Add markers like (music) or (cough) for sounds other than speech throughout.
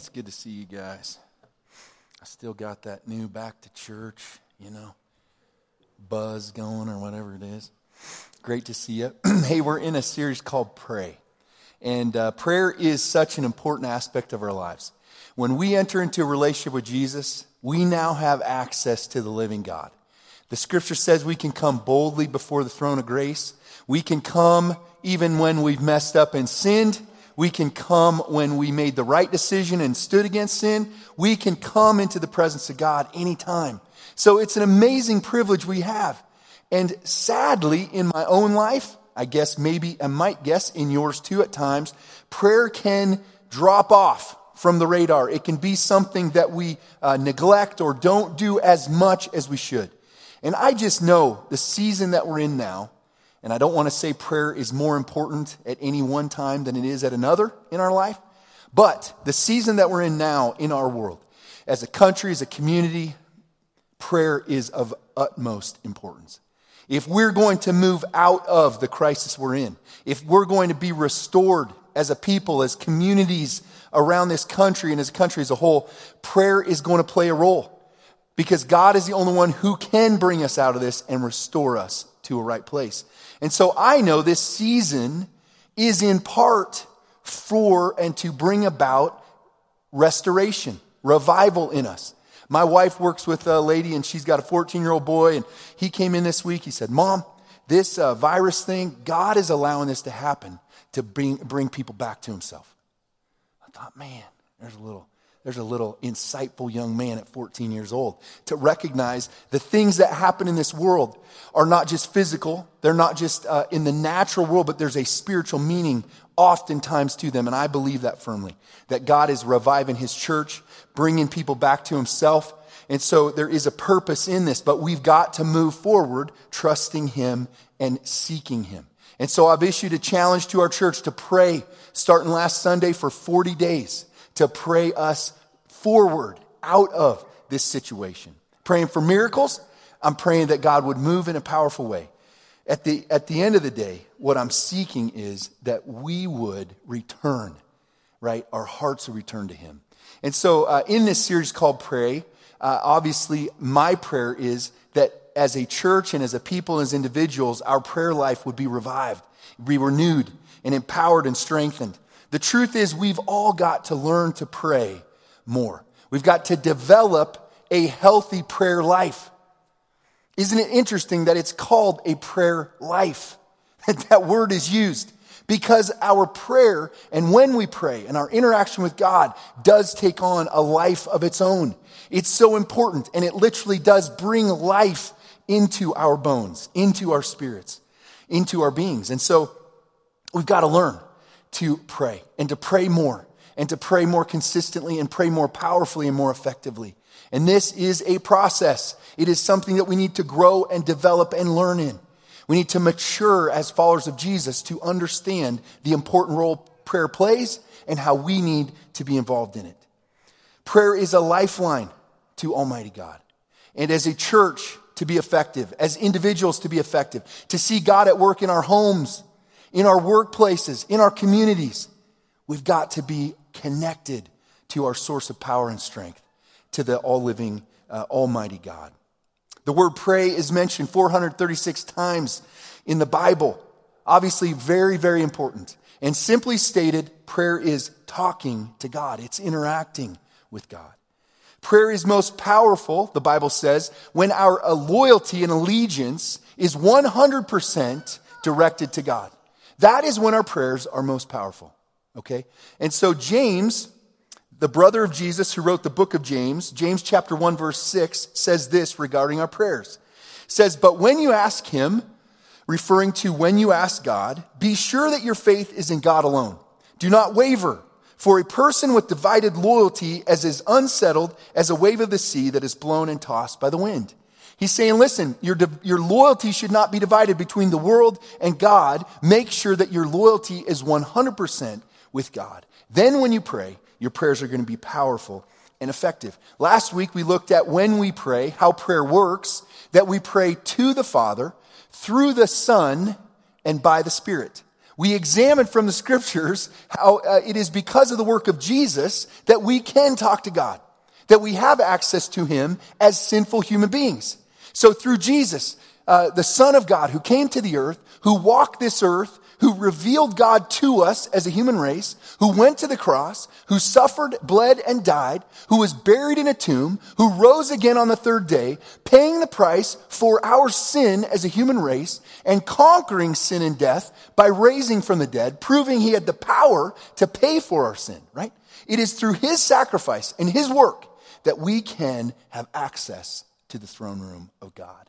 it's good to see you guys. I still got that new back to church, you know, buzz going or whatever it is. Great to see you. (clears throat) hey, we're in a series called Pray. And uh, prayer is such an important aspect of our lives. When we enter into a relationship with Jesus, we now have access to the living God. The scripture says we can come boldly before the throne of grace. We can come even when we've messed up and sinned. We can come when we made the right decision and stood against sin. We can come into the presence of God anytime. So it's an amazing privilege we have. And sadly, in my own life, I guess maybe I might guess in yours too at times, prayer can drop off from the radar. It can be something that we uh, neglect or don't do as much as we should. And I just know the season that we're in now, and I don't want to say prayer is more important at any one time than it is at another in our life. But the season that we're in now in our world, as a country, as a community, prayer is of utmost importance. If we're going to move out of the crisis we're in, if we're going to be restored as a people, as communities around this country and as a country as a whole, prayer is going to play a role because God is the only one who can bring us out of this and restore us to a right place. And so I know this season is in part for and to bring about restoration, revival in us. My wife works with a lady and she's got a 14 year old boy and he came in this week. He said, Mom, this uh, virus thing, God is allowing this to happen to bring, bring people back to himself. I thought, man, there's a little there's a little insightful young man at 14 years old to recognize the things that happen in this world are not just physical, they're not just uh, in the natural world, but there's a spiritual meaning oftentimes to them. And I believe that firmly that God is reviving his church, bringing people back to himself. And so there is a purpose in this, but we've got to move forward trusting him and seeking him. And so I've issued a challenge to our church to pray starting last Sunday for 40 days to pray us forward out of this situation. Praying for miracles. I'm praying that God would move in a powerful way. At the, at the end of the day, what I'm seeking is that we would return, right? Our hearts would return to Him. And so, uh, in this series called Pray, uh, obviously, my prayer is that as a church and as a people, and as individuals, our prayer life would be revived, be renewed, and empowered and strengthened. The truth is, we've all got to learn to pray more. We've got to develop a healthy prayer life. Isn't it interesting that it's called a prayer life? (laughs) that word is used because our prayer and when we pray and our interaction with God does take on a life of its own. It's so important and it literally does bring life into our bones, into our spirits, into our beings. And so we've got to learn to pray and to pray more and to pray more consistently and pray more powerfully and more effectively. And this is a process. It is something that we need to grow and develop and learn in. We need to mature as followers of Jesus to understand the important role prayer plays and how we need to be involved in it. Prayer is a lifeline to Almighty God. And as a church, to be effective, as individuals, to be effective, to see God at work in our homes, in our workplaces, in our communities. We've got to be connected to our source of power and strength, to the all living, uh, Almighty God. The word pray is mentioned 436 times in the Bible. Obviously, very, very important. And simply stated, prayer is talking to God, it's interacting with God. Prayer is most powerful, the Bible says, when our loyalty and allegiance is 100% directed to God. That is when our prayers are most powerful. Okay? And so James, the brother of Jesus who wrote the book of James, James chapter 1 verse 6 says this regarding our prayers. It says, "But when you ask him, referring to when you ask God, be sure that your faith is in God alone. Do not waver, for a person with divided loyalty as is unsettled as a wave of the sea that is blown and tossed by the wind." He's saying, listen, your, your loyalty should not be divided between the world and God. Make sure that your loyalty is 100% with God. Then when you pray, your prayers are going to be powerful and effective. Last week we looked at when we pray, how prayer works, that we pray to the Father, through the Son, and by the Spirit. We examine from the scriptures how uh, it is because of the work of Jesus that we can talk to God, that we have access to Him as sinful human beings. So through Jesus, uh, the Son of God who came to the earth, who walked this earth, who revealed God to us as a human race, who went to the cross, who suffered, bled, and died, who was buried in a tomb, who rose again on the third day, paying the price for our sin as a human race, and conquering sin and death by raising from the dead, proving he had the power to pay for our sin, right? It is through his sacrifice and his work that we can have access to the throne room of God.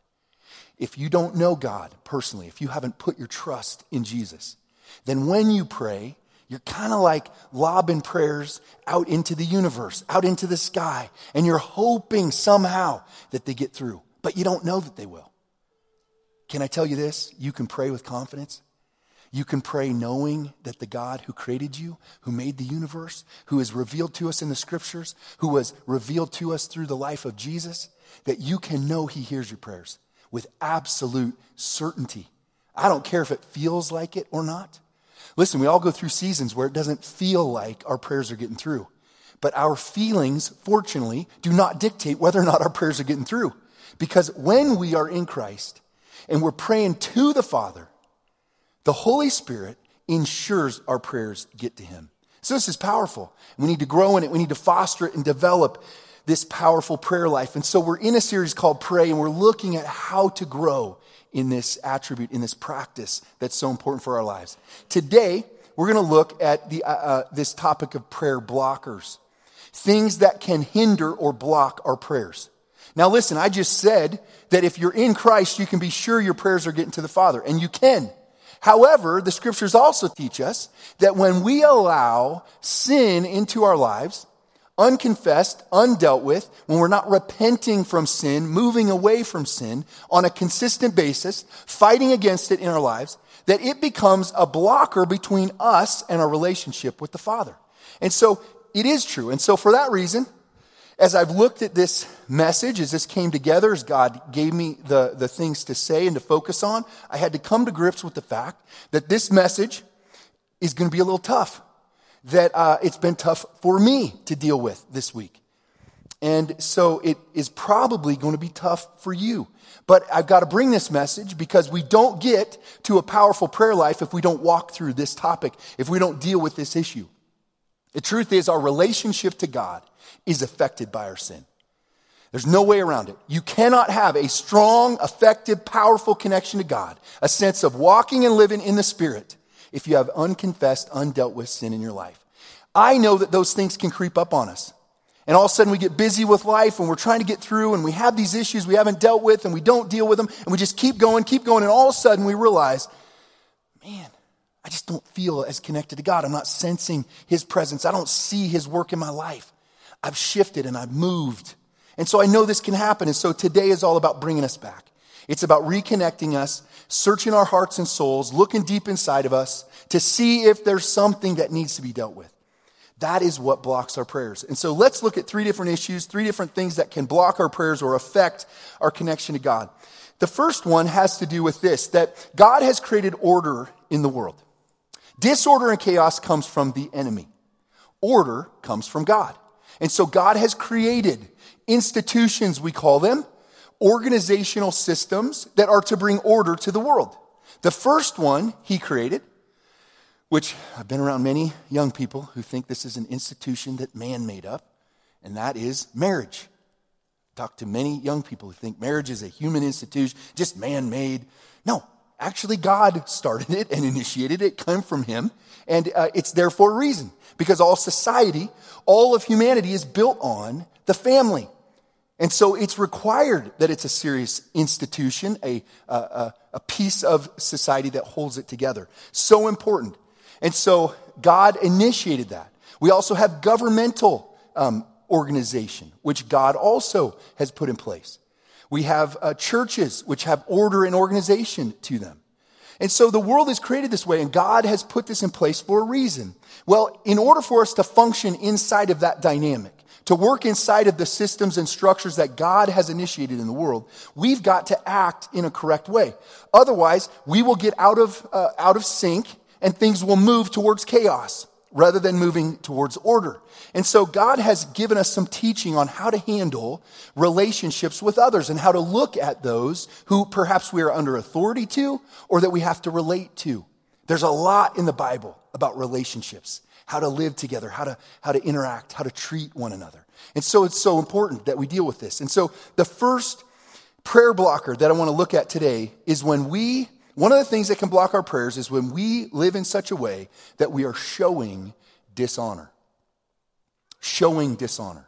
If you don't know God personally, if you haven't put your trust in Jesus, then when you pray, you're kind of like lobbing prayers out into the universe, out into the sky, and you're hoping somehow that they get through, but you don't know that they will. Can I tell you this? You can pray with confidence. You can pray knowing that the God who created you, who made the universe, who is revealed to us in the scriptures, who was revealed to us through the life of Jesus, that you can know he hears your prayers with absolute certainty. I don't care if it feels like it or not. Listen, we all go through seasons where it doesn't feel like our prayers are getting through. But our feelings, fortunately, do not dictate whether or not our prayers are getting through. Because when we are in Christ and we're praying to the Father, the Holy Spirit ensures our prayers get to Him. So this is powerful. We need to grow in it. We need to foster it and develop this powerful prayer life. And so we're in a series called Pray, and we're looking at how to grow in this attribute, in this practice that's so important for our lives. Today, we're going to look at the, uh, uh, this topic of prayer blockers, things that can hinder or block our prayers. Now, listen, I just said that if you're in Christ, you can be sure your prayers are getting to the Father, and you can. However, the scriptures also teach us that when we allow sin into our lives, unconfessed, undealt with, when we're not repenting from sin, moving away from sin on a consistent basis, fighting against it in our lives, that it becomes a blocker between us and our relationship with the Father. And so it is true. And so for that reason, as I've looked at this message, as this came together, as God gave me the, the things to say and to focus on, I had to come to grips with the fact that this message is going to be a little tough that uh, it's been tough for me to deal with this week. And so it is probably going to be tough for you. But I've got to bring this message because we don't get to a powerful prayer life if we don't walk through this topic, if we don't deal with this issue. The truth is, our relationship to God is affected by our sin. There's no way around it. You cannot have a strong, effective, powerful connection to God, a sense of walking and living in the Spirit, if you have unconfessed, undealt with sin in your life. I know that those things can creep up on us. And all of a sudden we get busy with life and we're trying to get through and we have these issues we haven't dealt with and we don't deal with them and we just keep going, keep going. And all of a sudden we realize, man, I just don't feel as connected to God. I'm not sensing His presence. I don't see His work in my life. I've shifted and I've moved. And so I know this can happen. And so today is all about bringing us back. It's about reconnecting us, searching our hearts and souls, looking deep inside of us to see if there's something that needs to be dealt with. That is what blocks our prayers. And so let's look at three different issues, three different things that can block our prayers or affect our connection to God. The first one has to do with this that God has created order in the world. Disorder and chaos comes from the enemy. Order comes from God. And so God has created institutions, we call them, organizational systems that are to bring order to the world. The first one he created, which I've been around many young people who think this is an institution that man made up, and that is marriage. Talk to many young people who think marriage is a human institution, just man made. No, actually, God started it and initiated it, came from Him, and uh, it's there for a reason. Because all society, all of humanity is built on the family. And so it's required that it's a serious institution, a, a, a piece of society that holds it together. So important. And so God initiated that. We also have governmental um, organization, which God also has put in place. We have uh, churches which have order and organization to them. And so the world is created this way, and God has put this in place for a reason. Well, in order for us to function inside of that dynamic, to work inside of the systems and structures that God has initiated in the world, we've got to act in a correct way. Otherwise, we will get out of, uh, out of sync and things will move towards chaos rather than moving towards order. And so God has given us some teaching on how to handle relationships with others and how to look at those who perhaps we are under authority to or that we have to relate to. There's a lot in the Bible about relationships, how to live together, how to, how to interact, how to treat one another. And so it's so important that we deal with this. And so the first prayer blocker that I want to look at today is when we one of the things that can block our prayers is when we live in such a way that we are showing dishonor. Showing dishonor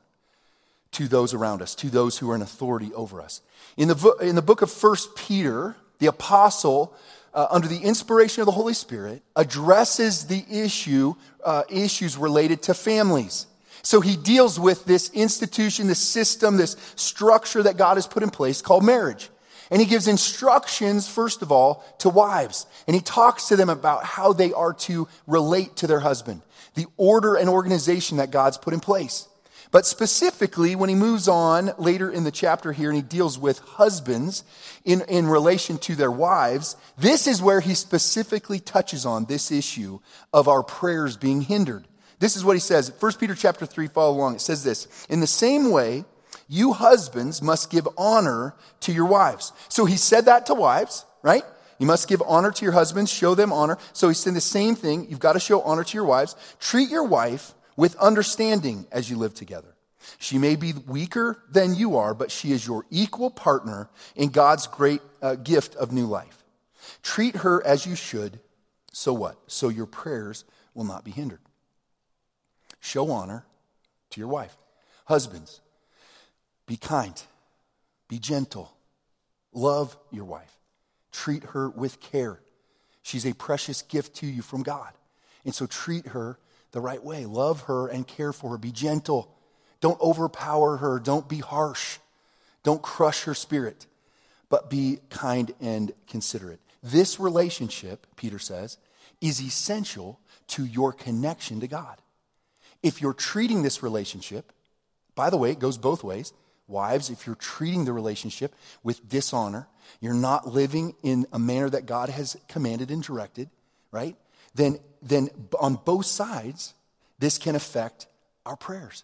to those around us, to those who are in authority over us. In the, in the book of First Peter, the apostle, uh, under the inspiration of the Holy Spirit, addresses the issue, uh, issues related to families. So he deals with this institution, this system, this structure that God has put in place called marriage. And he gives instructions, first of all, to wives. And he talks to them about how they are to relate to their husband, the order and organization that God's put in place. But specifically, when he moves on later in the chapter here and he deals with husbands in, in relation to their wives, this is where he specifically touches on this issue of our prayers being hindered. This is what he says. 1 Peter chapter 3, follow along. It says this In the same way, you husbands must give honor to your wives. So he said that to wives, right? You must give honor to your husbands, show them honor. So he's saying the same thing. You've got to show honor to your wives. Treat your wife with understanding as you live together. She may be weaker than you are, but she is your equal partner in God's great uh, gift of new life. Treat her as you should. So what? So your prayers will not be hindered. Show honor to your wife. Husbands, be kind, be gentle, love your wife, treat her with care. She's a precious gift to you from God. And so treat her the right way. Love her and care for her. Be gentle. Don't overpower her. Don't be harsh. Don't crush her spirit, but be kind and considerate. This relationship, Peter says, is essential to your connection to God. If you're treating this relationship, by the way, it goes both ways. Wives, if you're treating the relationship with dishonor, you're not living in a manner that God has commanded and directed, right? Then, then on both sides, this can affect our prayers.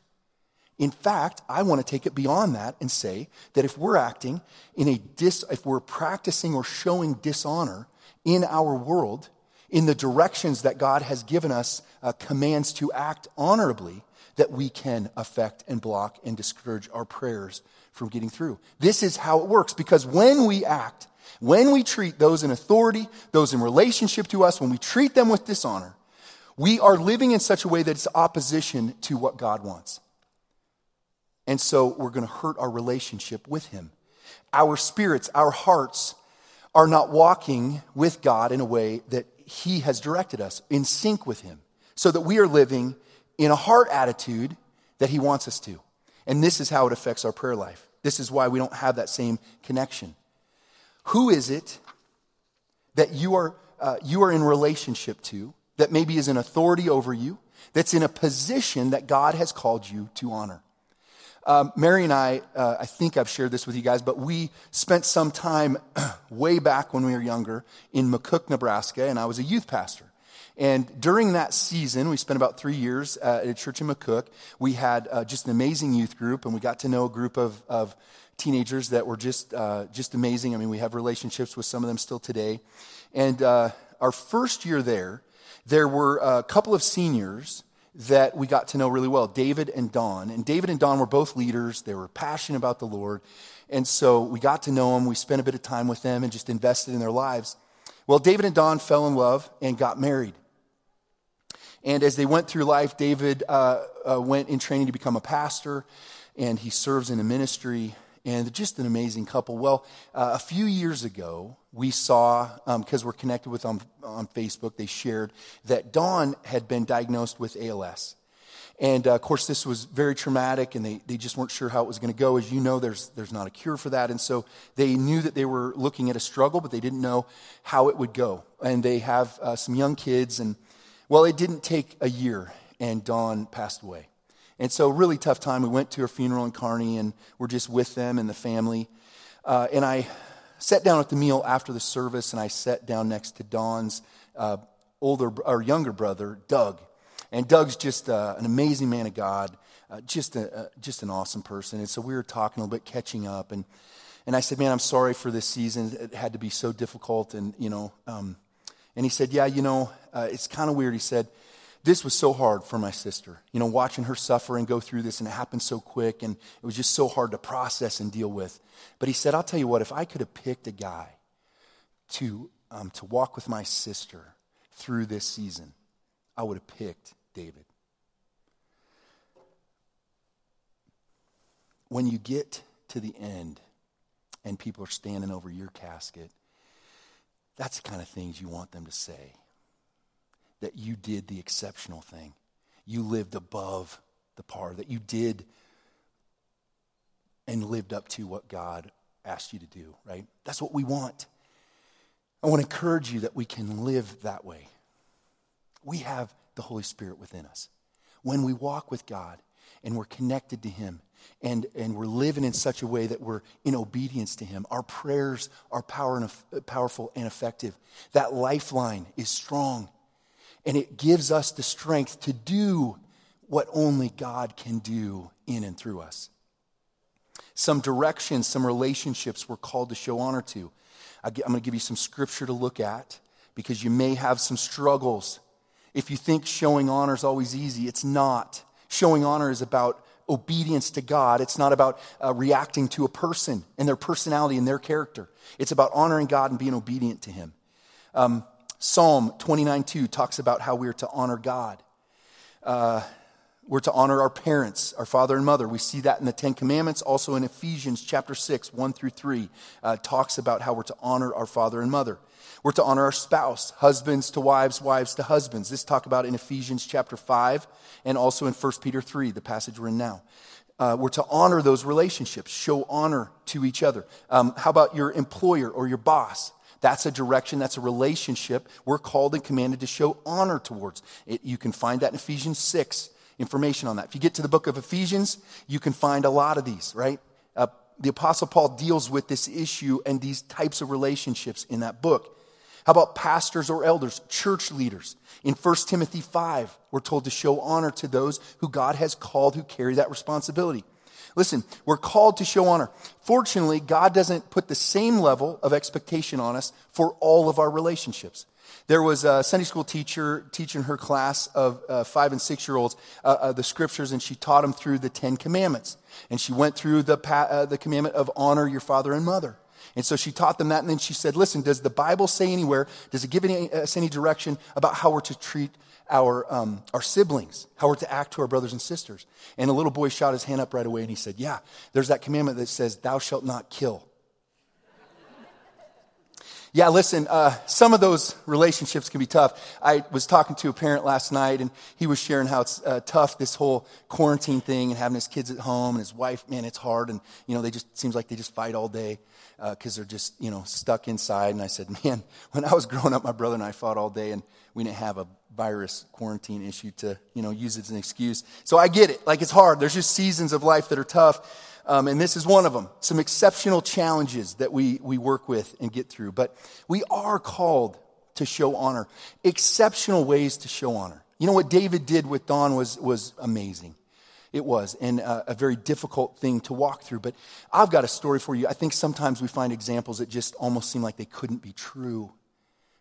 In fact, I want to take it beyond that and say that if we're acting in a dis, if we're practicing or showing dishonor in our world, in the directions that God has given us uh, commands to act honorably, that we can affect and block and discourage our prayers from getting through. This is how it works because when we act, when we treat those in authority, those in relationship to us, when we treat them with dishonor, we are living in such a way that it's opposition to what God wants. And so we're going to hurt our relationship with Him. Our spirits, our hearts are not walking with God in a way that He has directed us, in sync with Him, so that we are living in a heart attitude that He wants us to. And this is how it affects our prayer life. This is why we don't have that same connection. Who is it that you are, uh, you are in relationship to that maybe is an authority over you, that's in a position that God has called you to honor? Um, Mary and I, uh, I think I've shared this with you guys, but we spent some time (clears throat) way back when we were younger in McCook, Nebraska, and I was a youth pastor. And during that season, we spent about three years uh, at a church in McCook. We had uh, just an amazing youth group, and we got to know a group of, of teenagers that were just, uh, just amazing. I mean, we have relationships with some of them still today. And uh, our first year there, there were a couple of seniors that we got to know really well David and Dawn. And David and Dawn were both leaders, they were passionate about the Lord. And so we got to know them. We spent a bit of time with them and just invested in their lives. Well, David and Dawn fell in love and got married. And as they went through life, David uh, uh, went in training to become a pastor, and he serves in a ministry, and just an amazing couple. Well, uh, a few years ago, we saw, because um, we're connected with them on Facebook, they shared that Dawn had been diagnosed with ALS. And uh, of course, this was very traumatic, and they, they just weren't sure how it was going to go. As you know, there's, there's not a cure for that. And so they knew that they were looking at a struggle, but they didn't know how it would go. And they have uh, some young kids, and well, it didn't take a year, and Dawn passed away. And so, really tough time. We went to her funeral in Kearney, and we're just with them and the family. Uh, and I sat down at the meal after the service, and I sat down next to Dawn's uh, older or younger brother, Doug. And Doug's just uh, an amazing man of God, uh, just, a, just an awesome person. And so we were talking a little bit, catching up. And, and I said, Man, I'm sorry for this season. It had to be so difficult. And, you know, um, and he said, Yeah, you know, uh, it's kind of weird. He said, This was so hard for my sister, you know, watching her suffer and go through this, and it happened so quick, and it was just so hard to process and deal with. But he said, I'll tell you what, if I could have picked a guy to, um, to walk with my sister through this season, I would have picked David. When you get to the end and people are standing over your casket, that's the kind of things you want them to say. That you did the exceptional thing. You lived above the par, that you did and lived up to what God asked you to do, right? That's what we want. I want to encourage you that we can live that way. We have the Holy Spirit within us. When we walk with God and we're connected to Him and, and we're living in such a way that we're in obedience to Him, our prayers are power and, powerful and effective. That lifeline is strong and it gives us the strength to do what only God can do in and through us. Some directions, some relationships we're called to show honor to. I'm going to give you some scripture to look at because you may have some struggles. If you think showing honor is always easy, it's not. Showing honor is about obedience to God. It's not about uh, reacting to a person and their personality and their character. It's about honoring God and being obedient to Him. Um, Psalm 29 2 talks about how we are to honor God. Uh, we're to honor our parents, our father and mother. We see that in the Ten Commandments. Also in Ephesians chapter 6, 1 through 3, uh, talks about how we're to honor our father and mother. We're to honor our spouse, husbands to wives, wives to husbands. This talk about in Ephesians chapter 5 and also in 1 Peter 3, the passage we're in now. Uh, we're to honor those relationships, show honor to each other. Um, how about your employer or your boss? That's a direction, that's a relationship we're called and commanded to show honor towards. It, you can find that in Ephesians 6 information on that. If you get to the book of Ephesians, you can find a lot of these, right? Uh, the Apostle Paul deals with this issue and these types of relationships in that book. How about pastors or elders, church leaders? In 1 Timothy 5, we're told to show honor to those who God has called who carry that responsibility. Listen, we're called to show honor. Fortunately, God doesn't put the same level of expectation on us for all of our relationships. There was a Sunday school teacher teaching her class of uh, five and six year olds uh, uh, the scriptures, and she taught them through the Ten Commandments. And she went through the, uh, the commandment of honor your father and mother. And so she taught them that, and then she said, Listen, does the Bible say anywhere, does it give any, us any direction about how we're to treat our, um, our siblings, how we're to act to our brothers and sisters? And a little boy shot his hand up right away, and he said, Yeah, there's that commandment that says, Thou shalt not kill. Yeah, listen, uh, some of those relationships can be tough. I was talking to a parent last night, and he was sharing how it's uh, tough, this whole quarantine thing, and having his kids at home, and his wife, man, it's hard. And, you know, they just, seems like they just fight all day because uh, they're just, you know, stuck inside. And I said, man, (laughs) when I was growing up, my brother and I fought all day, and we didn't have a virus quarantine issue to, you know, use it as an excuse. So I get it. Like, it's hard. There's just seasons of life that are tough. Um, and this is one of them. Some exceptional challenges that we, we work with and get through. But we are called to show honor, exceptional ways to show honor. You know what David did with Dawn was, was amazing. It was, and a, a very difficult thing to walk through. But I've got a story for you. I think sometimes we find examples that just almost seem like they couldn't be true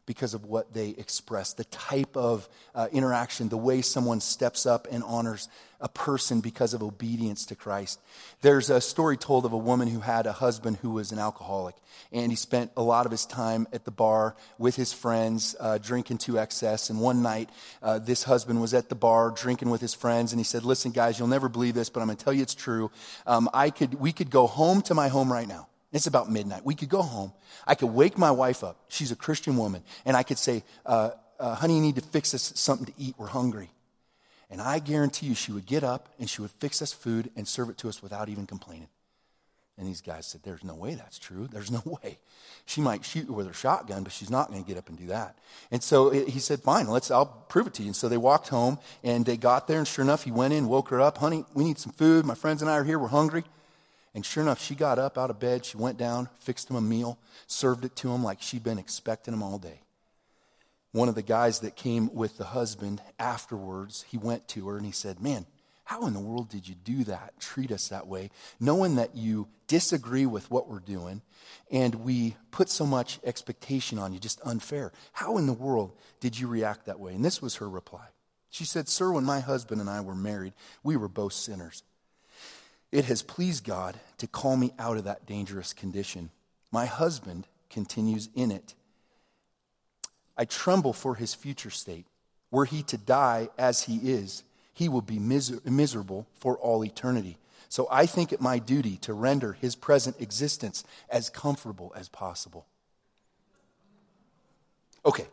because of what they express, the type of uh, interaction, the way someone steps up and honors a person because of obedience to Christ. There's a story told of a woman who had a husband who was an alcoholic, and he spent a lot of his time at the bar with his friends, uh, drinking to excess. And one night, uh, this husband was at the bar drinking with his friends, and he said, "Listen, guys, you'll never believe this, but I'm going to tell you it's true. Um, I could, we could go home to my home right now." It's about midnight. We could go home. I could wake my wife up. She's a Christian woman. And I could say, uh, uh, honey, you need to fix us something to eat. We're hungry. And I guarantee you, she would get up and she would fix us food and serve it to us without even complaining. And these guys said, There's no way that's true. There's no (laughs) way. She might shoot you with her shotgun, but she's not going to get up and do that. And so he said, Fine, let's, I'll prove it to you. And so they walked home and they got there. And sure enough, he went in, woke her up. Honey, we need some food. My friends and I are here. We're hungry. And sure enough, she got up out of bed. She went down, fixed him a meal, served it to him like she'd been expecting him all day. one of the guys that came with the husband afterwards, he went to her and he said, Man, how in the world did you do that? Treat us that way, knowing that you disagree with what we're doing and we put so much expectation on you, just unfair. How in the world did you react that way? And this was her reply. She said, Sir, when my husband and I were married, we were both sinners. It has pleased God to call me out of that dangerous condition. My husband continues in it. I tremble for his future state. Were he to die as he is, he will be miser- miserable for all eternity. So I think it my duty to render his present existence as comfortable as possible. Okay.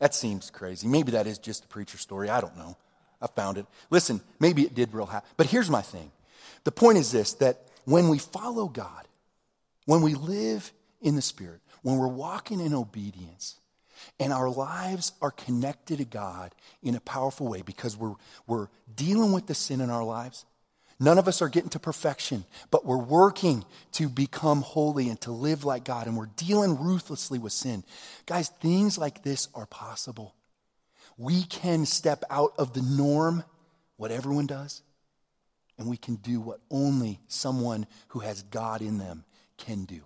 That seems crazy. Maybe that is just a preacher story. I don't know. I found it. Listen, maybe it did real happen. But here's my thing. The point is this that when we follow God, when we live in the Spirit, when we're walking in obedience, and our lives are connected to God in a powerful way because we're, we're dealing with the sin in our lives, None of us are getting to perfection, but we're working to become holy and to live like God, and we're dealing ruthlessly with sin. Guys, things like this are possible. We can step out of the norm, what everyone does, and we can do what only someone who has God in them can do.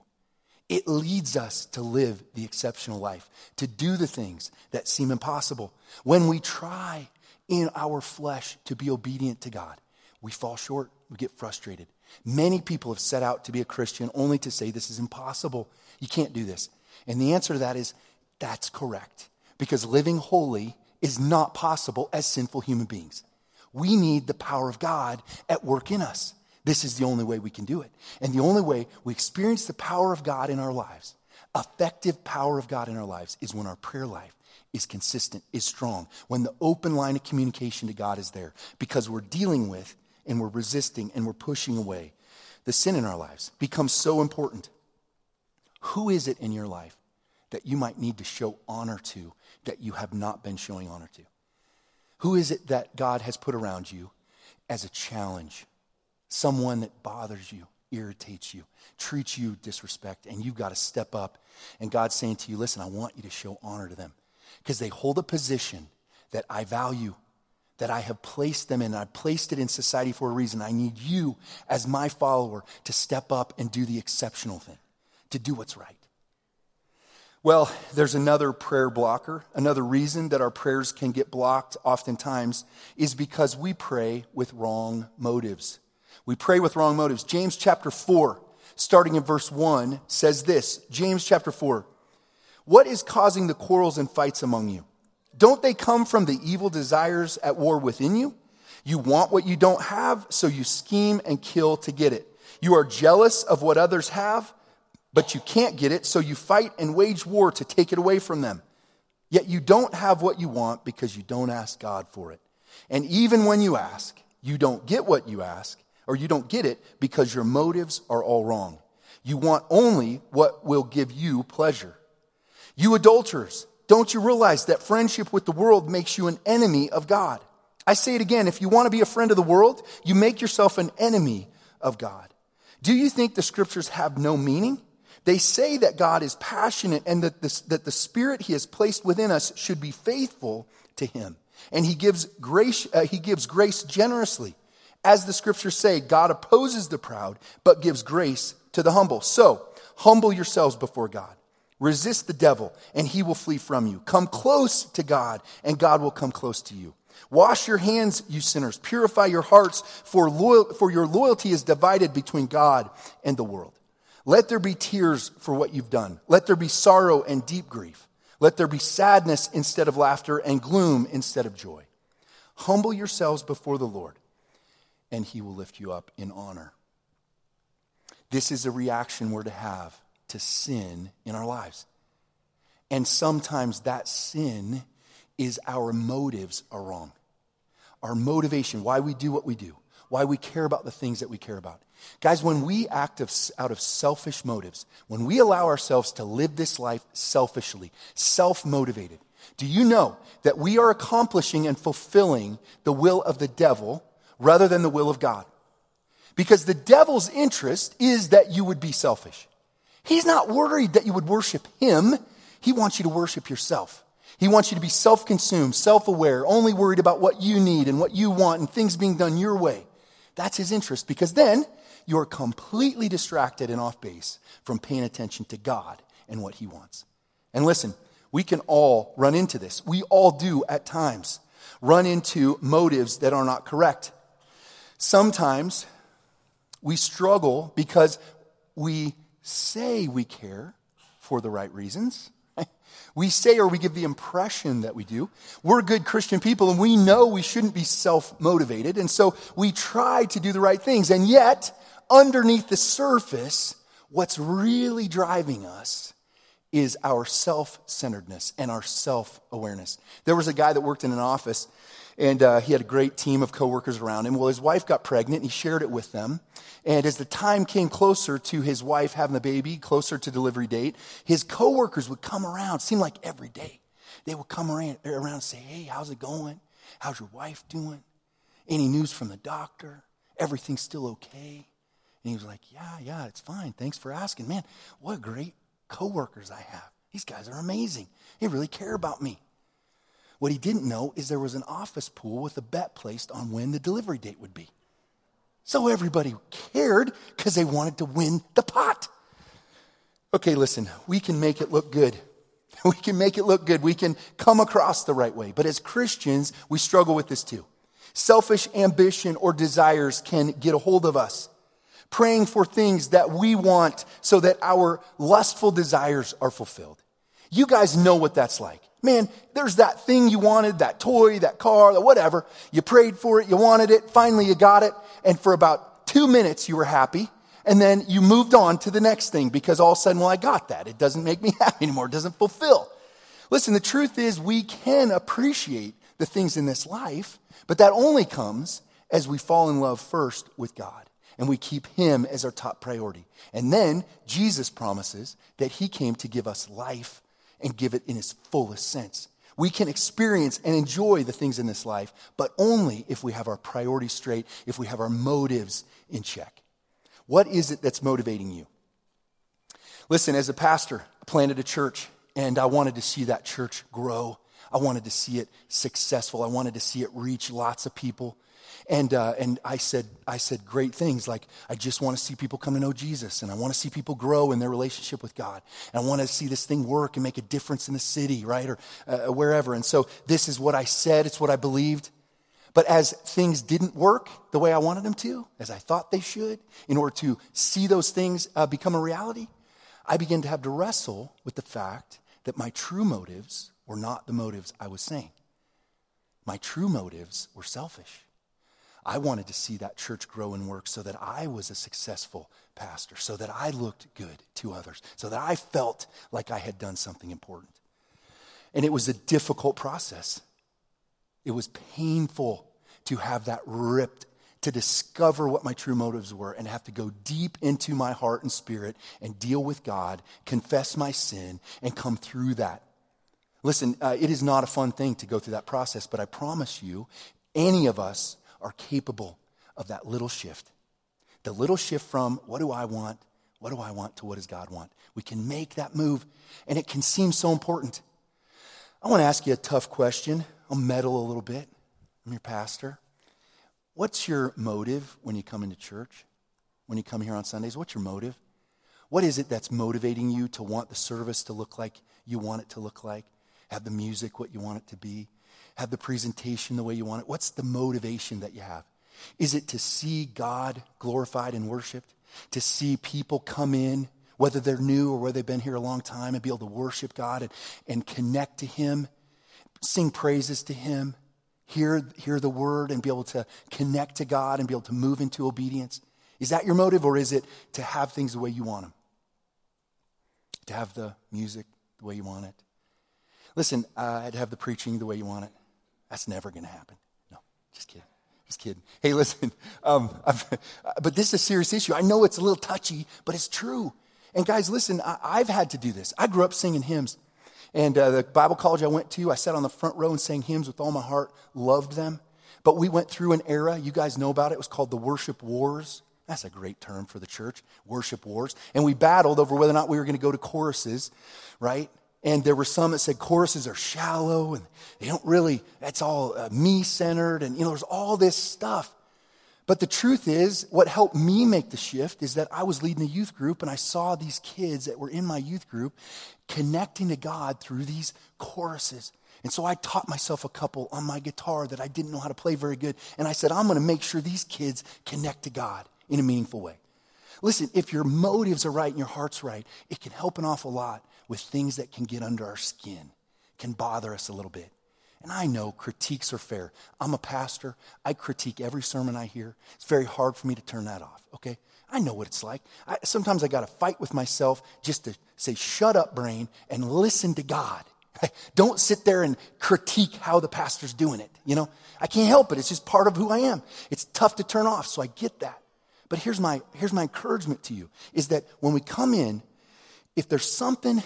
It leads us to live the exceptional life, to do the things that seem impossible. When we try in our flesh to be obedient to God, we fall short, we get frustrated. Many people have set out to be a Christian only to say this is impossible. You can't do this. And the answer to that is that's correct. Because living holy is not possible as sinful human beings. We need the power of God at work in us. This is the only way we can do it. And the only way we experience the power of God in our lives, effective power of God in our lives, is when our prayer life is consistent, is strong, when the open line of communication to God is there, because we're dealing with and we're resisting and we're pushing away the sin in our lives becomes so important. Who is it in your life that you might need to show honor to that you have not been showing honor to? Who is it that God has put around you as a challenge? Someone that bothers you, irritates you, treats you disrespect, and you've got to step up. And God's saying to you, listen, I want you to show honor to them because they hold a position that I value that I have placed them in. I placed it in society for a reason. I need you, as my follower, to step up and do the exceptional thing, to do what's right. Well, there's another prayer blocker. Another reason that our prayers can get blocked oftentimes is because we pray with wrong motives. We pray with wrong motives. James chapter 4, starting in verse 1, says this James chapter 4 What is causing the quarrels and fights among you? Don't they come from the evil desires at war within you? You want what you don't have, so you scheme and kill to get it. You are jealous of what others have, but you can't get it, so you fight and wage war to take it away from them. Yet you don't have what you want because you don't ask God for it. And even when you ask, you don't get what you ask, or you don't get it because your motives are all wrong. You want only what will give you pleasure. You adulterers, don't you realize that friendship with the world makes you an enemy of God? I say it again if you want to be a friend of the world, you make yourself an enemy of God. Do you think the scriptures have no meaning? They say that God is passionate and that, this, that the spirit he has placed within us should be faithful to him. And he gives grace, uh, he gives grace generously. As the scriptures say, God opposes the proud, but gives grace to the humble. So, humble yourselves before God. Resist the devil, and he will flee from you. Come close to God, and God will come close to you. Wash your hands, you sinners. Purify your hearts, for, loyal, for your loyalty is divided between God and the world. Let there be tears for what you've done. Let there be sorrow and deep grief. Let there be sadness instead of laughter and gloom instead of joy. Humble yourselves before the Lord, and he will lift you up in honor. This is a reaction we're to have to sin in our lives. And sometimes that sin is our motives are wrong. Our motivation, why we do what we do, why we care about the things that we care about. Guys, when we act of, out of selfish motives, when we allow ourselves to live this life selfishly, self motivated, do you know that we are accomplishing and fulfilling the will of the devil rather than the will of God? Because the devil's interest is that you would be selfish. He's not worried that you would worship him. He wants you to worship yourself. He wants you to be self consumed, self aware, only worried about what you need and what you want and things being done your way. That's his interest because then you're completely distracted and off base from paying attention to God and what he wants. And listen, we can all run into this. We all do at times run into motives that are not correct. Sometimes we struggle because we say we care for the right reasons. (laughs) We say or we give the impression that we do. We're good Christian people and we know we shouldn't be self motivated. And so we try to do the right things. And yet, underneath the surface, what's really driving us is our self centeredness and our self awareness. There was a guy that worked in an office and uh, he had a great team of coworkers around him. Well, his wife got pregnant and he shared it with them. And as the time came closer to his wife having the baby, closer to delivery date, his coworkers would come around, seemed like every day. They would come around, and say, Hey, how's it going? How's your wife doing? Any news from the doctor? Everything's still okay? And he was like, Yeah, yeah, it's fine. Thanks for asking. Man, what great coworkers I have. These guys are amazing. They really care about me. What he didn't know is there was an office pool with a bet placed on when the delivery date would be. So everybody cared because they wanted to win the pot. Okay, listen, we can make it look good. (laughs) We can make it look good. We can come across the right way. But as Christians, we struggle with this too. Selfish ambition or desires can get a hold of us. Praying for things that we want so that our lustful desires are fulfilled. You guys know what that's like. Man, there's that thing you wanted, that toy, that car, whatever. You prayed for it, you wanted it, finally you got it, and for about two minutes you were happy, and then you moved on to the next thing because all of a sudden, well, I got that. It doesn't make me (laughs) happy anymore, it doesn't fulfill. Listen, the truth is we can appreciate the things in this life, but that only comes as we fall in love first with God and we keep Him as our top priority. And then Jesus promises that He came to give us life and give it in its fullest sense. We can experience and enjoy the things in this life, but only if we have our priorities straight, if we have our motives in check. What is it that's motivating you? Listen, as a pastor, I planted a church and I wanted to see that church grow. I wanted to see it successful. I wanted to see it reach lots of people. And, uh, and I, said, I said great things like, I just want to see people come to know Jesus, and I want to see people grow in their relationship with God. And I want to see this thing work and make a difference in the city, right? Or uh, wherever. And so this is what I said, it's what I believed. But as things didn't work the way I wanted them to, as I thought they should, in order to see those things uh, become a reality, I began to have to wrestle with the fact that my true motives were not the motives I was saying. My true motives were selfish. I wanted to see that church grow and work so that I was a successful pastor, so that I looked good to others, so that I felt like I had done something important. And it was a difficult process. It was painful to have that ripped, to discover what my true motives were, and have to go deep into my heart and spirit and deal with God, confess my sin, and come through that. Listen, uh, it is not a fun thing to go through that process, but I promise you, any of us are capable of that little shift. The little shift from what do I want, what do I want, to what does God want. We can make that move, and it can seem so important. I want to ask you a tough question. I'll meddle a little bit. I'm your pastor. What's your motive when you come into church? When you come here on Sundays, what's your motive? What is it that's motivating you to want the service to look like you want it to look like? Have the music what you want it to be? Have the presentation the way you want it? What's the motivation that you have? Is it to see God glorified and worshiped? To see people come in, whether they're new or whether they've been here a long time, and be able to worship God and, and connect to Him, sing praises to Him, hear, hear the word, and be able to connect to God and be able to move into obedience? Is that your motive, or is it to have things the way you want them? To have the music the way you want it? Listen, uh, to have the preaching the way you want it. That's never going to happen. No, just kidding. Just kidding. Hey, listen, (laughs) um, but this is a serious issue. I know it's a little touchy, but it's true. And guys, listen, I, have had to do this. I grew up singing hymns. And uh, the Bible college I went to, I sat on the front row and sang hymns with all my heart, loved them. But we went through an era, you guys know about it, it was called the worship wars. That's a great term for the church, worship wars. And we battled over whether or not we were going to go to choruses, right? And there were some that said choruses are shallow and they don't really, that's all uh, me centered. And, you know, there's all this stuff. But the truth is, what helped me make the shift is that I was leading a youth group and I saw these kids that were in my youth group connecting to God through these choruses. And so I taught myself a couple on my guitar that I didn't know how to play very good. And I said, I'm going to make sure these kids connect to God in a meaningful way. Listen, if your motives are right and your heart's right, it can help an awful lot with things that can get under our skin, can bother us a little bit. And I know critiques are fair. I'm a pastor. I critique every sermon I hear. It's very hard for me to turn that off, okay? I know what it's like. I, sometimes I got to fight with myself just to say, shut up, brain, and listen to God. (laughs) Don't sit there and critique how the pastor's doing it. You know, I can't help it. It's just part of who I am. It's tough to turn off, so I get that. But here's my, here's my encouragement to you is that when we come in, if there's something,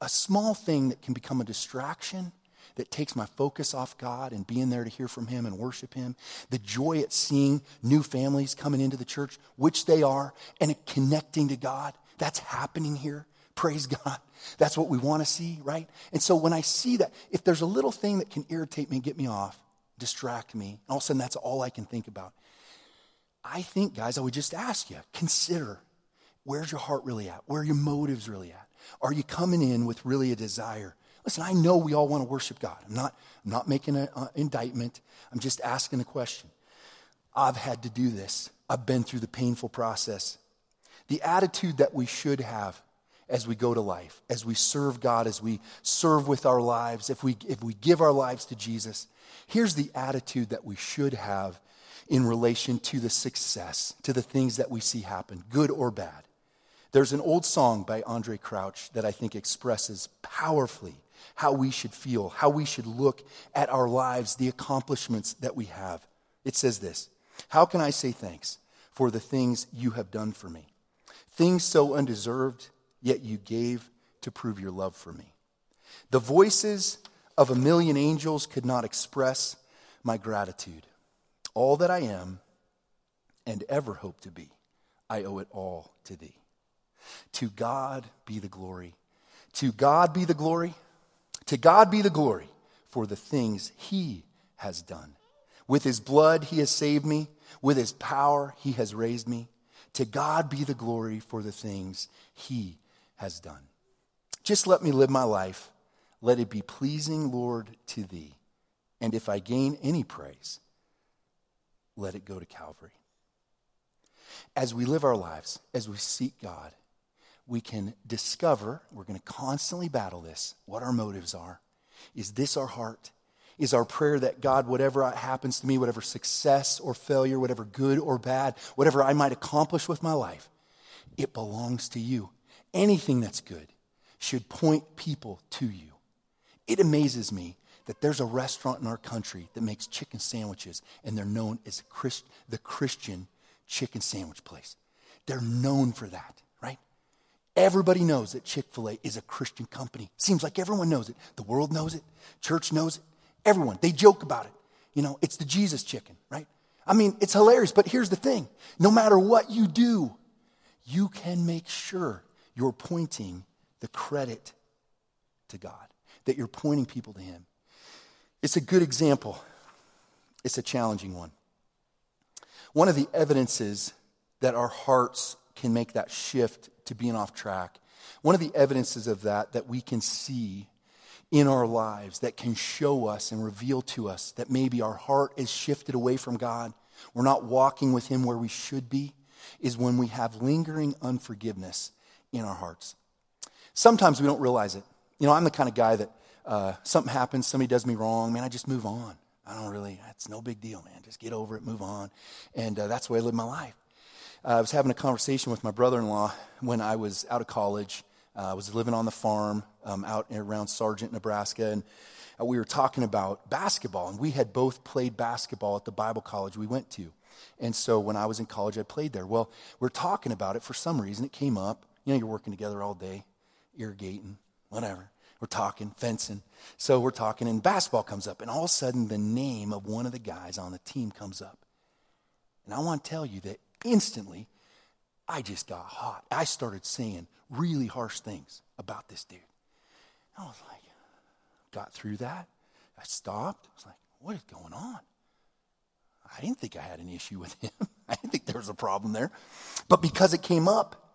a small thing that can become a distraction, that takes my focus off God and being there to hear from Him and worship Him, the joy at seeing new families coming into the church, which they are, and connecting to God, that's happening here. Praise God. That's what we want to see, right? And so when I see that, if there's a little thing that can irritate me and get me off, distract me, all of a sudden that's all I can think about, I think, guys, I would just ask you consider where's your heart really at? Where are your motives really at? Are you coming in with really a desire? Listen, I know we all want to worship God. I'm not, I'm not making an uh, indictment. I'm just asking a question. I've had to do this. I've been through the painful process. The attitude that we should have as we go to life, as we serve God, as we serve with our lives, if we, if we give our lives to Jesus, here's the attitude that we should have in relation to the success, to the things that we see happen, good or bad. There's an old song by Andraé Crouch that I think expresses powerfully how we should feel, how we should look at our lives, the accomplishments that we have. It says this How can I say thanks for the things you have done for me? Things so undeserved, yet you gave to prove your love for me. The voices of a million angels could not express my gratitude. All that I am and ever hope to be, I owe it all to thee. To God be the glory. To God be the glory. To God be the glory for the things he has done. With his blood, he has saved me. With his power, he has raised me. To God be the glory for the things he has done. Just let me live my life. Let it be pleasing, Lord, to thee. And if I gain any praise, let it go to Calvary. As we live our lives, as we seek God, we can discover, we're going to constantly battle this, what our motives are. Is this our heart? Is our prayer that God, whatever happens to me, whatever success or failure, whatever good or bad, whatever I might accomplish with my life, it belongs to you. Anything that's good should point people to you. It amazes me that there's a restaurant in our country that makes chicken sandwiches, and they're known as Christ, the Christian chicken sandwich place. They're known for that? Everybody knows that Chick-fil-A is a Christian company. Seems like everyone knows it. The world knows it, church knows it, everyone. They joke about it. You know, it's the Jesus chicken, right? I mean, it's hilarious, but here's the thing no matter what you do, you can make sure you're pointing the credit to God, that you're pointing people to Him. It's a good example, it's a challenging one. One of the evidences that our hearts can make that shift to being off track, one of the evidences of that that we can see in our lives that can show us and reveal to us that maybe our heart is shifted away from God, we're not walking with Him where we should be, is when we have lingering unforgiveness in our hearts. Sometimes we don't realize it. You know, I'm the kind of guy that uh, something happens, somebody does me wrong, man, I just move on. I don't really, it's no big deal, man. Just get over it, move on. And uh, that's the way I live my life. Uh, I was having a conversation with my brother in law when I was out of college. Uh, I was living on the farm um, out around Sargent, Nebraska, and uh, we were talking about basketball. And we had both played basketball at the Bible college we went to. And so when I was in college, I played there. Well, we're talking about it for some reason. It came up. You know, you're working together all day, irrigating, whatever. We're talking, fencing. So we're talking, and basketball comes up. And all of a sudden, the name of one of the guys on the team comes up. And I want to tell you that instantly, I just got hot. I started saying really harsh things about this dude. I was like, got through that. I stopped. I was like, what is going on? I didn't think I had an issue with him. (laughs) I didn't think there was a problem there. But because it came up,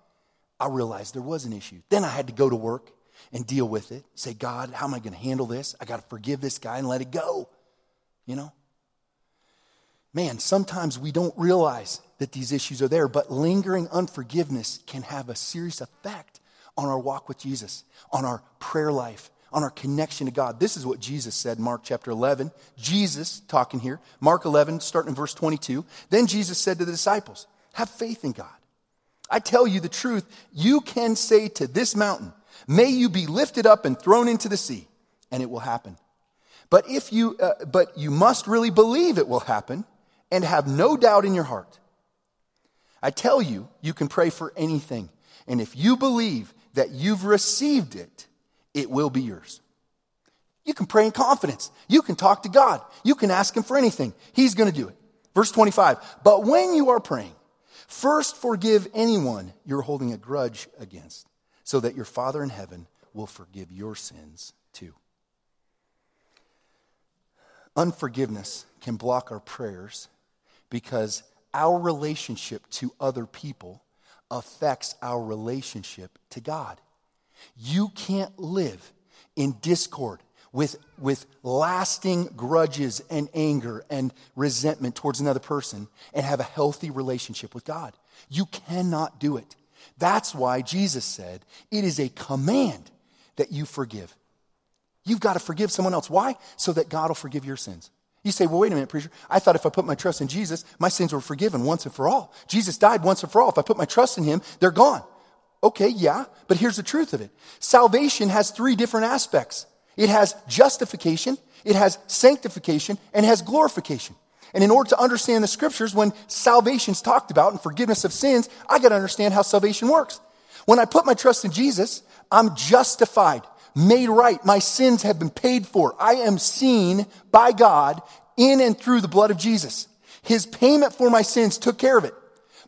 I realized there was an issue. Then I had to go to work and deal with it. Say, God, how am I going to handle this? I got to forgive this guy and let it go. You know? Man, sometimes we don't realize that these issues are there, but lingering unforgiveness can have a serious effect on our walk with Jesus, on our prayer life, on our connection to God. This is what Jesus said, Mark chapter 11. Jesus talking here, Mark 11, starting in verse 22. Then Jesus said to the disciples, Have faith in God. I tell you the truth, you can say to this mountain, May you be lifted up and thrown into the sea, and it will happen. But if you, uh, but you must really believe it will happen and have no doubt in your heart. I tell you, you can pray for anything. And if you believe that you've received it, it will be yours. You can pray in confidence. You can talk to God. You can ask Him for anything. He's going to do it. Verse 25. But when you are praying, first forgive anyone you're holding a grudge against so that your Father in heaven will forgive your sins too. Unforgiveness can block our prayers because our relationship to other people affects our relationship to God. You can't live in discord with, with lasting grudges and anger and resentment towards another person and have a healthy relationship with God. You cannot do it. That's why Jesus said it is a command that you forgive. You've got to forgive someone else. Why? So that God will forgive your sins. You say, well, wait a minute, preacher. I thought if I put my trust in Jesus, my sins were forgiven once and for all. Jesus died once and for all. If I put my trust in him, they're gone. Okay, yeah, but here's the truth of it. Salvation has three different aspects. It has justification, it has sanctification, and it has glorification. And in order to understand the scriptures, when salvation's talked about and forgiveness of sins, I got to understand how salvation works. When I put my trust in Jesus, I'm justified, made right. My sins have been paid for. I am seen by God in and through the blood of Jesus. His payment for my sins took care of it.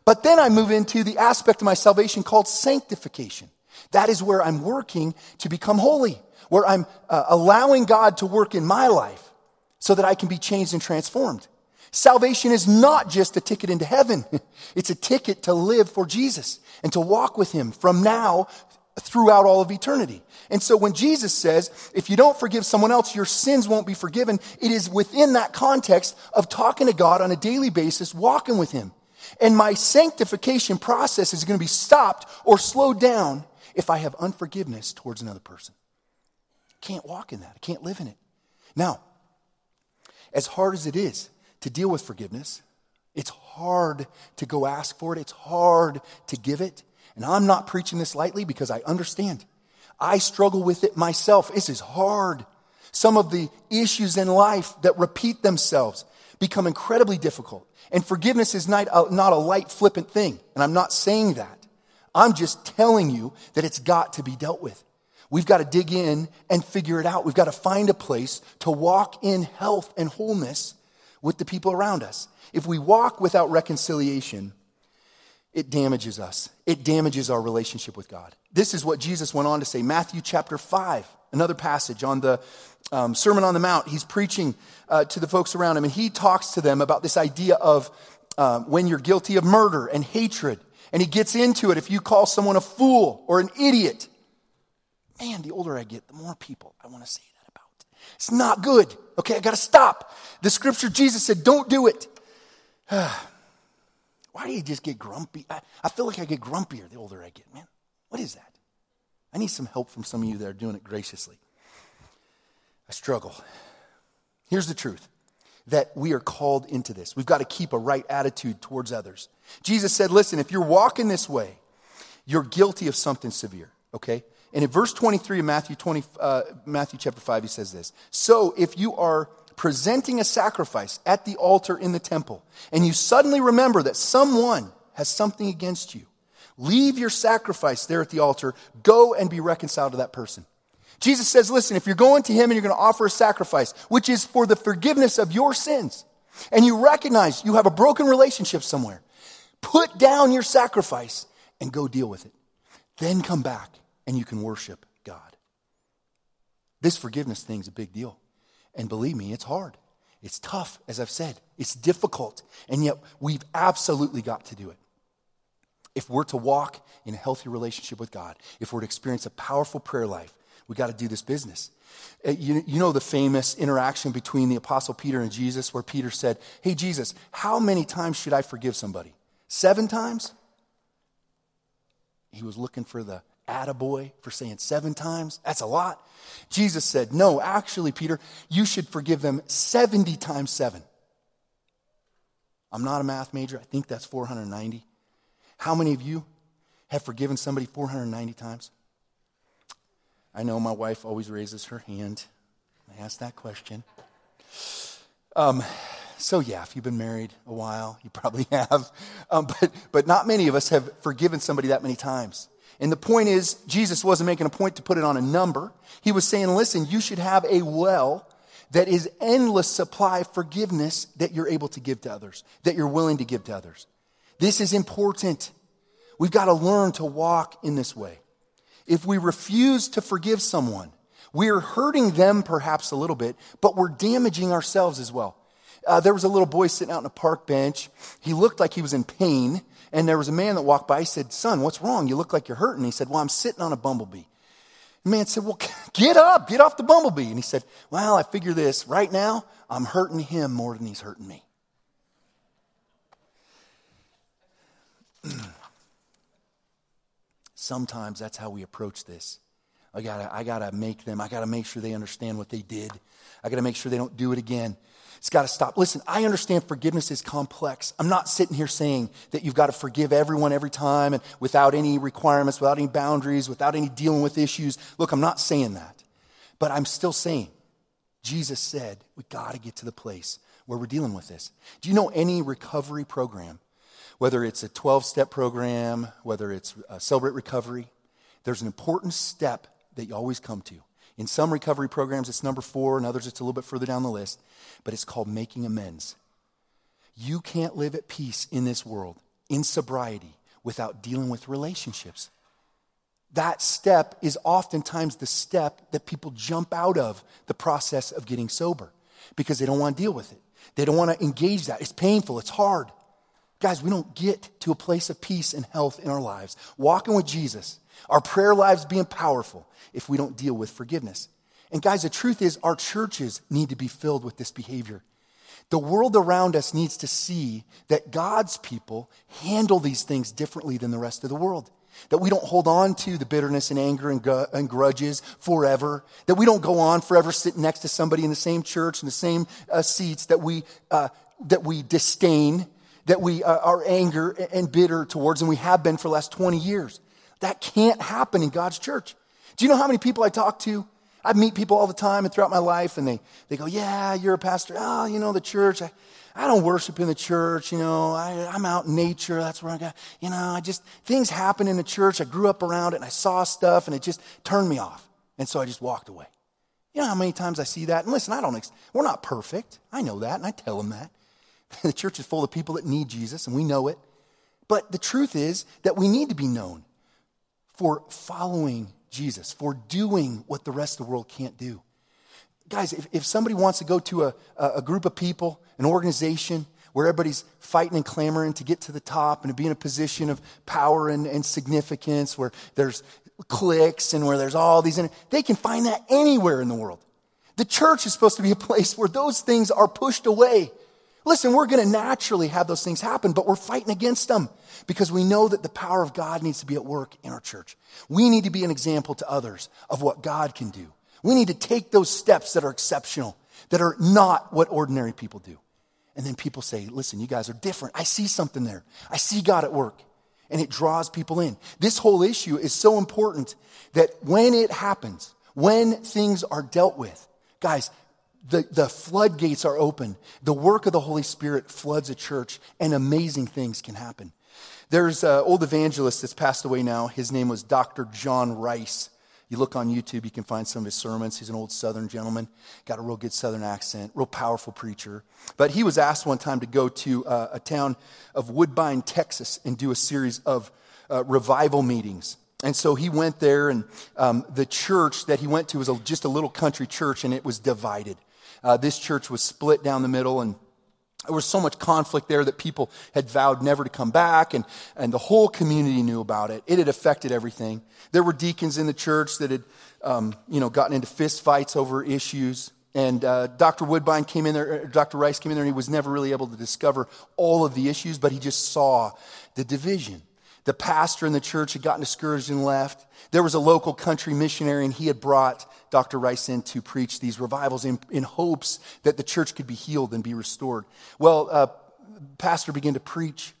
But then I move into the aspect of my salvation called sanctification. That is where I'm working to become holy, where I'm uh, allowing God to work in my life so that I can be changed and transformed. Salvation is not just a ticket into heaven. (laughs) It's a ticket to live for Jesus and to walk with Him from now throughout all of eternity. And so when Jesus says, if you don't forgive someone else, your sins won't be forgiven, it is within that context of talking to God on a daily basis, walking with Him. And my sanctification process is going to be stopped or slowed down if I have unforgiveness towards another person. I can't walk in that. I can't live in it. Now, as hard as it is to deal with forgiveness. It's hard to go ask for it, it's hard to give it. And I'm not preaching this lightly because I understand. I struggle with it myself. This is hard. Some of the issues in life that repeat themselves become incredibly difficult. And forgiveness is not a, not a light, flippant thing. And I'm not saying that. I'm just telling you that it's got to be dealt with. We've got to dig in and figure it out. We've got to find a place to walk in health and wholeness with the people around us. If we walk without reconciliation, it damages us. It damages our relationship with God. This is what Jesus went on to say. Matthew chapter 5, another passage on the um, Sermon on the Mount. He's preaching uh, to the folks around him, and he talks to them about this idea of uh, when you're guilty of murder and hatred. And he gets into it if you call someone a fool or an idiot. Man, the older I get, the more people I want to say that about. It's not good. Okay, I got to stop. The scripture, Jesus said, don't do it. (sighs) Why do you just get grumpy? I, I feel like I get grumpier the older I get, man. What is that? I need some help from some of you that are doing it graciously. I struggle. Here's the truth that we are called into this. We've got to keep a right attitude towards others. Jesus said, listen, if you're walking this way, you're guilty of something severe, okay? And in verse 23 of Matthew, 20, uh, Matthew chapter 5, he says this So if you are presenting a sacrifice at the altar in the temple, and you suddenly remember that someone has something against you, leave your sacrifice there at the altar, go and be reconciled to that person. Jesus says, listen, if you're going to him and you're going to offer a sacrifice, which is for the forgiveness of your sins, and you recognize you have a broken relationship somewhere, put down your sacrifice and go deal with it. Then come back and you can worship God. This forgiveness thing is a big deal. And believe me, it's hard. It's tough, as I've said. It's difficult. And yet, we've absolutely got to do it. If we're to walk in a healthy relationship with God, if we're to experience a powerful prayer life, we got to do this business. Uh, you, you know the famous interaction between the Apostle Peter and Jesus, where Peter said, Hey, Jesus, how many times should I forgive somebody? Seven times? He was looking for the attaboy for saying seven times. That's a lot. Jesus said, No, actually, Peter, you should forgive them 70 times seven. I'm not a math major. I think that's 490. How many of you have forgiven somebody 490 times? I know my wife always raises her hand. When I ask that question. Um, so, yeah, if you've been married a while, you probably (laughs) have. Um, but, but not many of us have forgiven somebody that many times. And the point is, Jesus wasn't making a point to put it on a number. He was saying, listen, you should have a well that is endless supply of forgiveness that you're able to give to others, that you're willing to give to others. This is important. We've got to learn to walk in this way. If we refuse to forgive someone, we're hurting them perhaps a little bit, but we're damaging ourselves as well. Uh, there was a little boy sitting out on a park bench. He looked like he was in pain. And there was a man that walked by. He said, Son, what's wrong? You look like you're hurting. He said, Well, I'm sitting on a bumblebee. The man said, Well, (laughs) get up, get off the bumblebee. And he said, Well, I figure this right now, I'm hurting him more than he's hurting me. (clears throat) Sometimes that's how we approach this. I gotta, I gotta make them, I gotta make sure they understand what they did. I gotta make sure they don't do it again. It's got to stop. Listen, I understand forgiveness is complex. I'm not sitting here saying that you've got to forgive everyone every time and without any requirements, without any boundaries, without any dealing with issues. Look, I'm not saying that. But I'm still saying, Jesus said, we got to get to the place where we're dealing with this. Do you know any recovery program, whether it's a 12 step program, whether it's Celebrate Recovery, there's an important step that you always come to. In some recovery programs, it's number four, and others, it's a little bit further down the list, but it's called making amends. You can't live at peace in this world, in sobriety, without dealing with relationships. That step is oftentimes the step that people jump out of the process of getting sober because they don't want to deal with it. They don't want to engage that. It's painful, it's hard. Guys, we don't get to a place of peace and health in our lives, walking with Jesus, our prayer lives being powerful, if we don't deal with forgiveness. And guys, the truth is, our churches need to be filled with this behavior. The world around us needs to see that God's people handle these things differently than the rest of the world. That we don't hold on to the bitterness and anger and, and grudges forever. That we don't go on forever sitting next to somebody in the same church in the same uh, seats that we, uh, that we disdain, that we uh, are anger and bitter towards, and we have been for the last 20 years. That can't happen in God's church. Do you know how many people I talk to? I meet people all the time and throughout my life, and they, they go, Yeah, you're a pastor. Oh, you know, the church. I, I don't worship in the church. You know, I, I'm out in nature. That's where I got, you know, I just, things happen in the church. I grew up around it and I saw stuff and it just turned me off. And so I just walked away. You know how many times I see that? And listen, I don't, ex- we're not perfect. I know that and I tell them that. (laughs) the church is full of people that need Jesus and we know it. But the truth is that we need to be known for following Jesus, for doing what the rest of the world can't do. Guys, if, if somebody wants to go to a, a group of people, an organization, where everybody's fighting and clamoring to get to the top and to be in a position of power and, and significance, where there's cliques and where there's all these, they can find that anywhere in the world. The church is supposed to be a place where those things are pushed away. Listen, we're going to naturally have those things happen, but we're fighting against them because we know that the power of God needs to be at work in our church. We need to be an example to others of what God can do. We need to take those steps that are exceptional, that are not what ordinary people do. And then people say, listen, you guys are different. I see something there. I see God at work. And it draws people in. This whole issue is so important that when it happens, when things are dealt with, guys, the, the floodgates are open. The work of the Holy Spirit floods a church, and amazing things can happen. There's an old evangelist that's passed away now. His name was Dr. John Rice. You look on YouTube, you can find some of his sermons. He's an old Southern gentleman, got a real good Southern accent, real powerful preacher. But he was asked one time to go to uh, a town of Woodbine, Texas, and do a series of uh, revival meetings. And so he went there, and um, the church that he went to was a, just a little country church, and it was divided. Uh, this church was split down the middle, and there was so much conflict there that people had vowed never to come back, and, and the whole community knew about it. It had affected everything. There were deacons in the church that had, um, you know, gotten into fist fights over issues. And uh, Dr. Woodbine came in there, Dr. Rice came in there, and he was never really able to discover all of the issues, but he just saw the division. The pastor in the church had gotten discouraged and left. There was a local country missionary, and he had brought Dr. Rice in to preach these revivals in, in hopes that the church could be healed and be restored. Well, uh, pastor began to preach,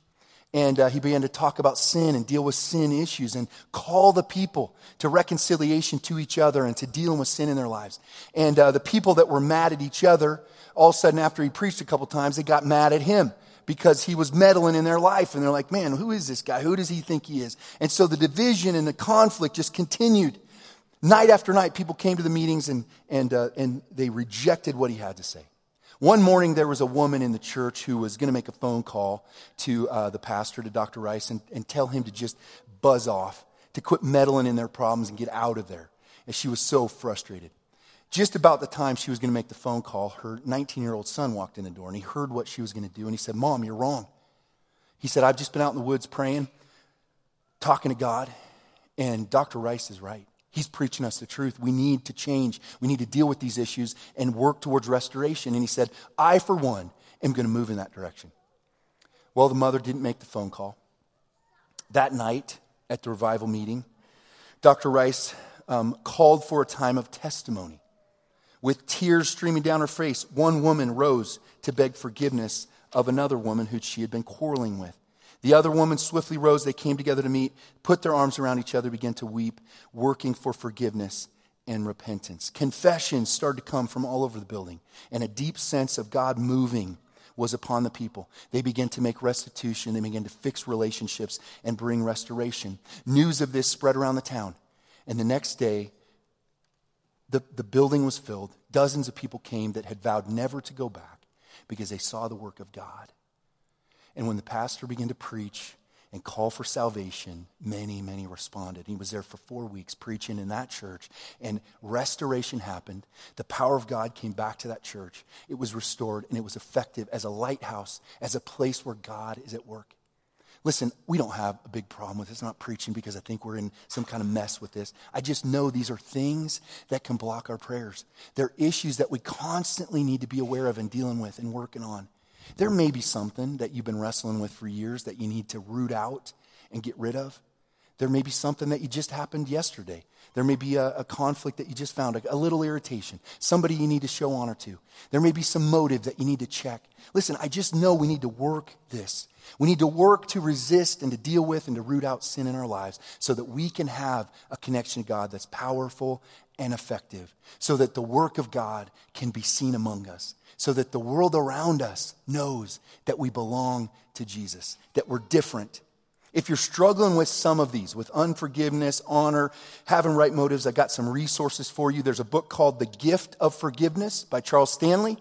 and uh, he began to talk about sin and deal with sin issues and call the people to reconciliation to each other and to dealing with sin in their lives. And uh, the people that were mad at each other, all of a sudden, after he preached a couple times, they got mad at him because he was meddling in their life. And they're like, man, who is this guy? Who does he think he is? And so the division and the conflict just continued. Night after night, people came to the meetings and, and, uh, and they rejected what he had to say. One morning, there was a woman in the church who was going to make a phone call to uh, the pastor, to Dr. Rice, and, and tell him to just buzz off, to quit meddling in their problems and get out of there. And she was so frustrated. Just about the time she was going to make the phone call, her 19 year old son walked in the door and he heard what she was going to do and he said, Mom, you're wrong. He said, I've just been out in the woods praying, talking to God, and Dr. Rice is right. He's preaching us the truth. We need to change. We need to deal with these issues and work towards restoration. And he said, I, for one, am going to move in that direction. Well, the mother didn't make the phone call. That night at the revival meeting, Dr. Rice um, called for a time of testimony. With tears streaming down her face, one woman rose to beg forgiveness of another woman who she had been quarreling with. The other woman swiftly rose. They came together to meet, put their arms around each other, began to weep, working for forgiveness and repentance. Confessions started to come from all over the building, and a deep sense of God moving was upon the people. They began to make restitution, they began to fix relationships and bring restoration. News of this spread around the town, and the next day, the, the building was filled. Dozens of people came that had vowed never to go back because they saw the work of God. And when the pastor began to preach and call for salvation, many, many responded. He was there for four weeks preaching in that church, and restoration happened. The power of God came back to that church. It was restored, and it was effective as a lighthouse, as a place where God is at work. Listen, we don't have a big problem with this. I'm not preaching because I think we're in some kind of mess with this. I just know these are things that can block our prayers. They're issues that we constantly need to be aware of and dealing with and working on. There may be something that you've been wrestling with for years that you need to root out and get rid of. There may be something that you just happened yesterday. There may be a, a conflict that you just found, a, a little irritation, somebody you need to show honor to. There may be some motive that you need to check. Listen, I just know we need to work this. We need to work to resist and to deal with and to root out sin in our lives so that we can have a connection to God that's powerful and effective, so that the work of God can be seen among us, so that the world around us knows that we belong to Jesus, that we're different. If you're struggling with some of these, with unforgiveness, honor, having right motives, I got some resources for you. There's a book called The Gift of Forgiveness by Charles Stanley.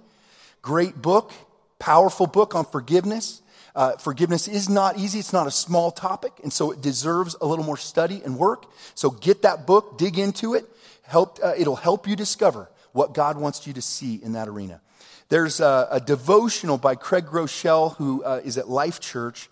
Great book, powerful book on forgiveness. Uh, forgiveness is not easy. It's not a small topic, and so it deserves a little more study and work. So get that book, dig into it. Help, uh, it'll help you discover what God wants you to see in that arena. There's a, a devotional by Craig Groeschel, who uh, is at Life Church,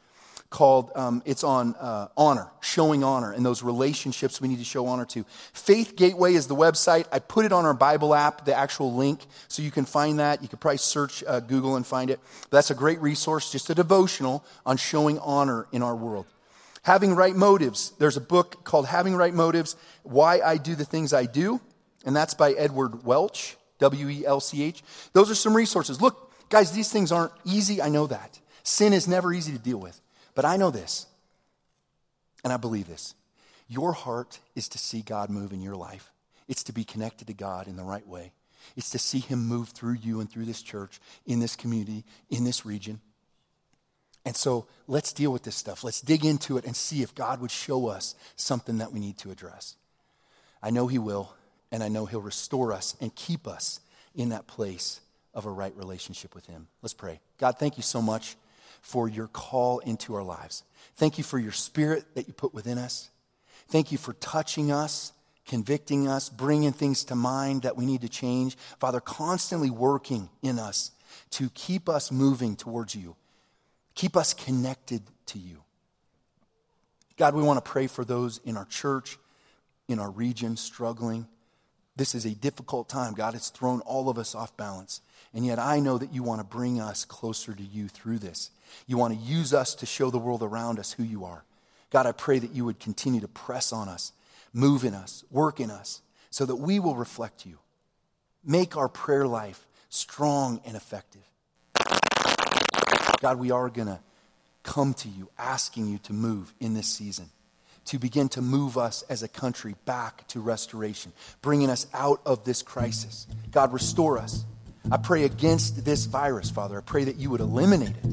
called um, it's on uh, honor showing honor and those relationships we need to show honor to. Faith gateway is the website. I put it on our bible app the actual link so you can find that. You could probably search uh, google and find it. But that's a great resource just a devotional on showing honor in our world. Having right motives. There's a book called having right motives why i do the things i do and that's by edward welch w-e-l-c-h those are some resources. Look guys these things aren't easy. I know that. Sin is never easy to deal with but I know this, and I believe this. Your heart is to see God move in your life, it's to be connected to God in the right way. It's to see Him move through you and through this church, in this community, in this region. And so let's deal with this stuff. Let's dig into it and see if God would show us something that we need to address. I know He will, and I know He'll restore us and keep us in that place of a right relationship with Him. Let's pray. God, thank you so much for your call into our lives. Thank you for your spirit that you put within us. Thank you for touching us, convicting us, bringing things to mind that we need to change. Father, constantly working in us to keep us moving towards you, keep us connected to you. God, we want to pray for those in our church, in our region, struggling. This is a difficult time. God, it's thrown all of us off balance. And yet I know that you want to bring us closer to you through this. You want to use us to show the world around us who you are. God, I pray that you would continue to press on us, move in us, work in us, so that we will reflect you. Make our prayer life strong and effective. God, we are going to come to you asking you to move in this season, to begin to move us as a country back to restoration, bringing us out of this crisis. God, restore us. I pray against this virus, Father. I pray that you would eliminate it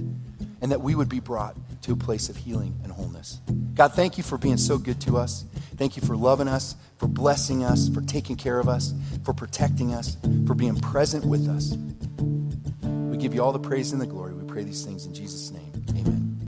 and that we would be brought to a place of healing and wholeness. God, thank you for being so good to us. Thank you for loving us, for blessing us, for taking care of us, for protecting us, for being present with us. We give you all the praise and the glory. We pray these things in Jesus' name. Amen.